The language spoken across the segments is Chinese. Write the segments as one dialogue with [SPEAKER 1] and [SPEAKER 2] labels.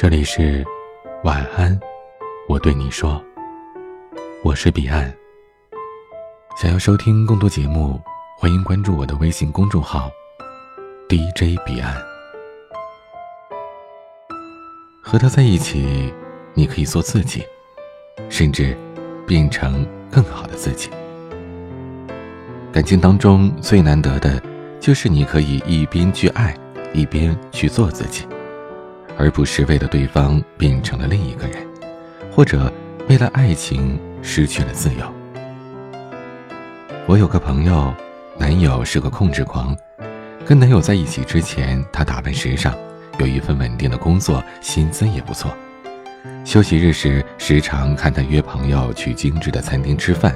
[SPEAKER 1] 这里是晚安，我对你说，我是彼岸。想要收听更多节目，欢迎关注我的微信公众号 DJ 彼岸。和他在一起，你可以做自己，甚至变成更好的自己。感情当中最难得的，就是你可以一边去爱，一边去做自己。而不是为了对方变成了另一个人，或者为了爱情失去了自由。我有个朋友，男友是个控制狂，跟男友在一起之前，他打扮时尚，有一份稳定的工作，薪资也不错。休息日时，时常看他约朋友去精致的餐厅吃饭，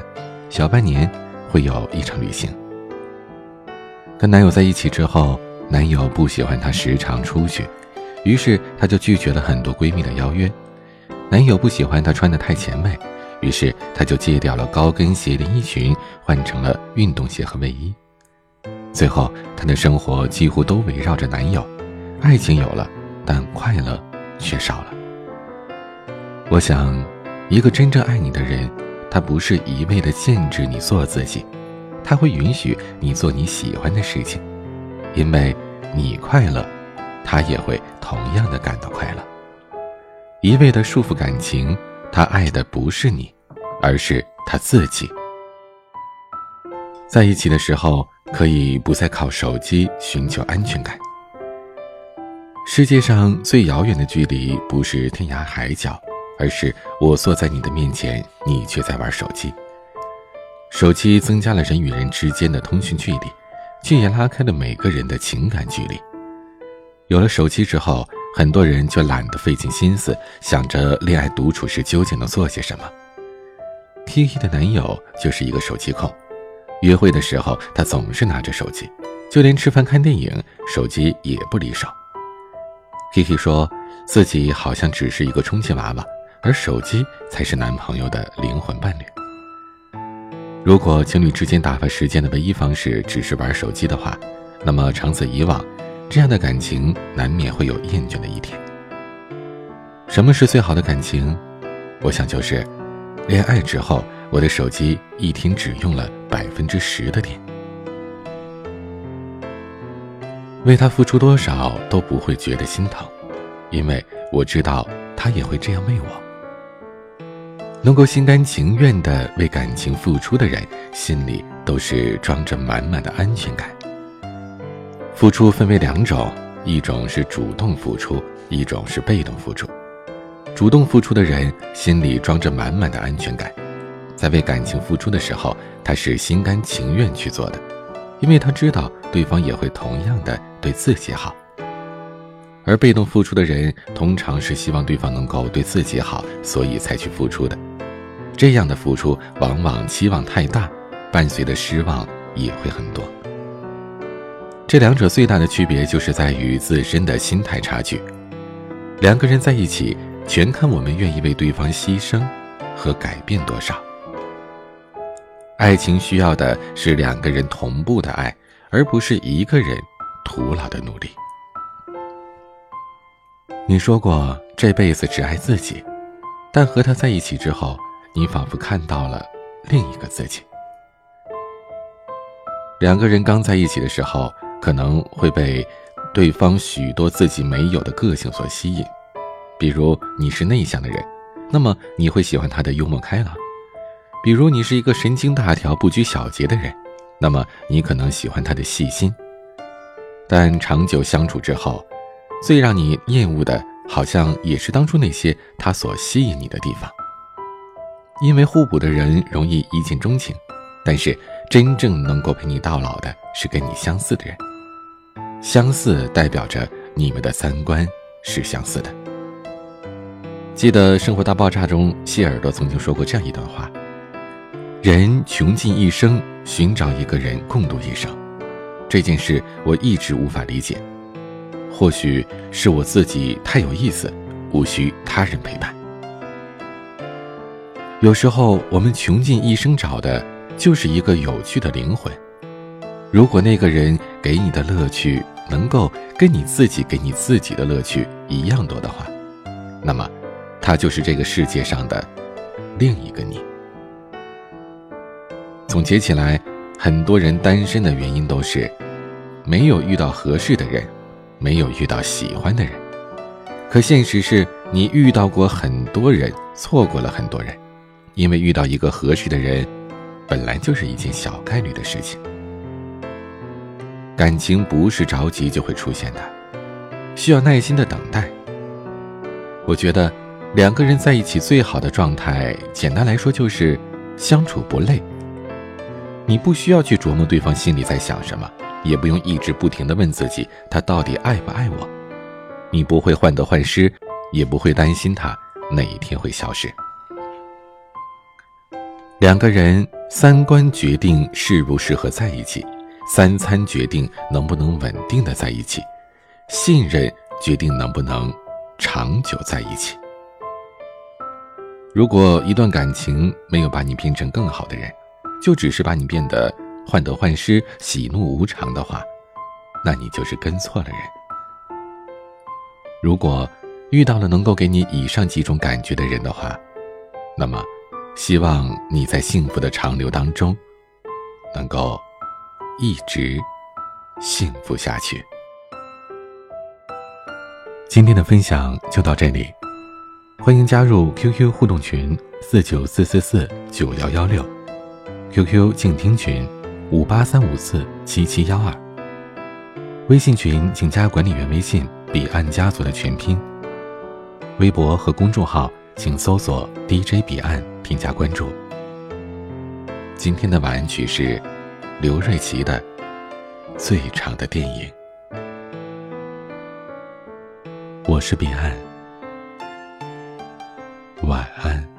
[SPEAKER 1] 小半年会有一场旅行。跟男友在一起之后，男友不喜欢他时常出去。于是，她就拒绝了很多闺蜜的邀约。男友不喜欢她穿得太前卫，于是她就戒掉了高跟鞋、连衣裙，换成了运动鞋和卫衣。最后，她的生活几乎都围绕着男友，爱情有了，但快乐却少了。我想，一个真正爱你的人，他不是一味的限制你做自己，他会允许你做你喜欢的事情，因为你快乐。他也会同样的感到快乐。一味的束缚感情，他爱的不是你，而是他自己。在一起的时候，可以不再靠手机寻求安全感。世界上最遥远的距离，不是天涯海角，而是我坐在你的面前，你却在玩手机。手机增加了人与人之间的通讯距离，却也拉开了每个人的情感距离。有了手机之后，很多人就懒得费尽心思想着恋爱独处时究竟能做些什么。Kiki 的男友就是一个手机控，约会的时候他总是拿着手机，就连吃饭看电影，手机也不离手。Kiki 说自己好像只是一个充气娃娃，而手机才是男朋友的灵魂伴侣。如果情侣之间打发时间的唯一方式只是玩手机的话，那么长此以往。这样的感情难免会有厌倦的一天。什么是最好的感情？我想就是，恋爱之后，我的手机一天只用了百分之十的电。为他付出多少都不会觉得心疼，因为我知道他也会这样为我。能够心甘情愿的为感情付出的人，心里都是装着满满的安全感。付出分为两种，一种是主动付出，一种是被动付出。主动付出的人心里装着满满的安全感，在为感情付出的时候，他是心甘情愿去做的，因为他知道对方也会同样的对自己好。而被动付出的人通常是希望对方能够对自己好，所以才去付出的。这样的付出往往期望太大，伴随的失望也会很多。这两者最大的区别就是在于自身的心态差距。两个人在一起，全看我们愿意为对方牺牲和改变多少。爱情需要的是两个人同步的爱，而不是一个人徒劳的努力。你说过这辈子只爱自己，但和他在一起之后，你仿佛看到了另一个自己。两个人刚在一起的时候。可能会被对方许多自己没有的个性所吸引，比如你是内向的人，那么你会喜欢他的幽默开朗；比如你是一个神经大条、不拘小节的人，那么你可能喜欢他的细心。但长久相处之后，最让你厌恶的，好像也是当初那些他所吸引你的地方。因为互补的人容易一见钟情，但是真正能够陪你到老的是跟你相似的人。相似代表着你们的三观是相似的。记得《生活大爆炸》中，谢耳朵曾经说过这样一段话：人穷尽一生寻找一个人共度一生，这件事我一直无法理解。或许是我自己太有意思，无需他人陪伴。有时候我们穷尽一生找的，就是一个有趣的灵魂。如果那个人给你的乐趣能够跟你自己给你自己的乐趣一样多的话，那么，他就是这个世界上的另一个你。总结起来，很多人单身的原因都是没有遇到合适的人，没有遇到喜欢的人。可现实是你遇到过很多人，错过了很多人，因为遇到一个合适的人，本来就是一件小概率的事情。感情不是着急就会出现的，需要耐心的等待。我觉得两个人在一起最好的状态，简单来说就是相处不累。你不需要去琢磨对方心里在想什么，也不用一直不停的问自己他到底爱不爱我。你不会患得患失，也不会担心他哪一天会消失。两个人三观决定适不适合在一起，三餐决定能不能稳定的在一起，信任决定能不能。长久在一起。如果一段感情没有把你变成更好的人，就只是把你变得患得患失、喜怒无常的话，那你就是跟错了人。如果遇到了能够给你以上几种感觉的人的话，那么希望你在幸福的长流当中，能够一直幸福下去。今天的分享就到这里，欢迎加入 QQ 互动群四九四四四九幺幺六，QQ 静听群五八三五四七七幺二，微信群请加管理员微信彼岸家族的全拼，微博和公众号请搜索 DJ 彼岸添加关注。今天的晚安曲是刘瑞琦的《最长的电影》。我是彼岸，晚安。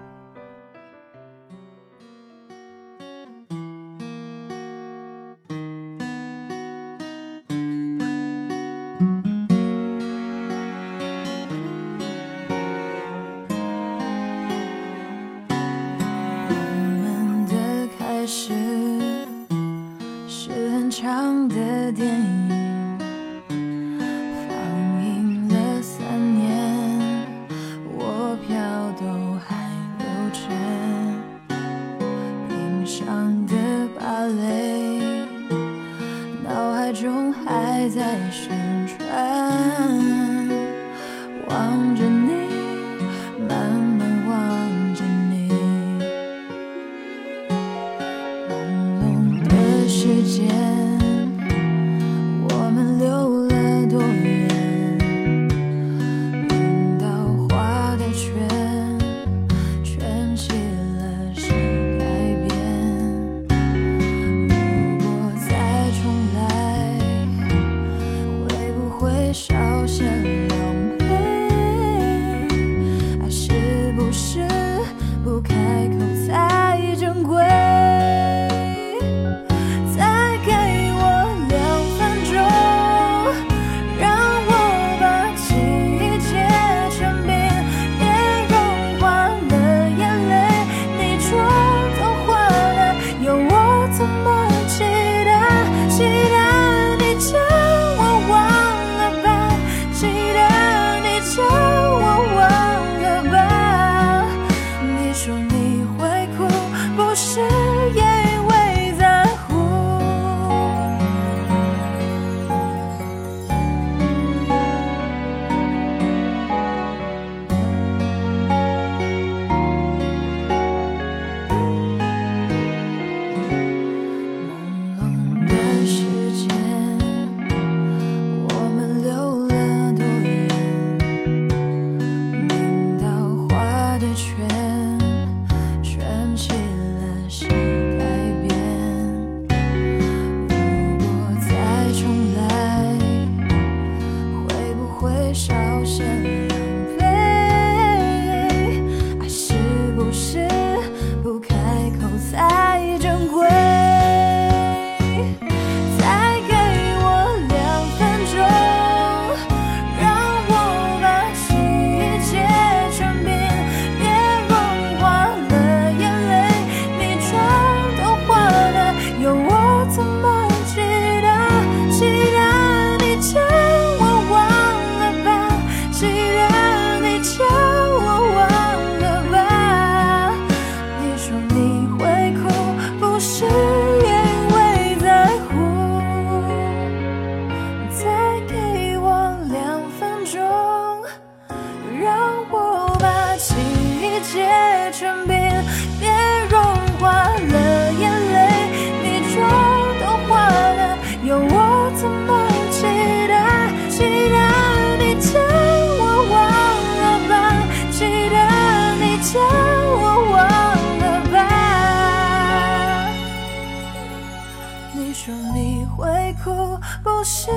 [SPEAKER 2] 不是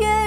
[SPEAKER 2] 也。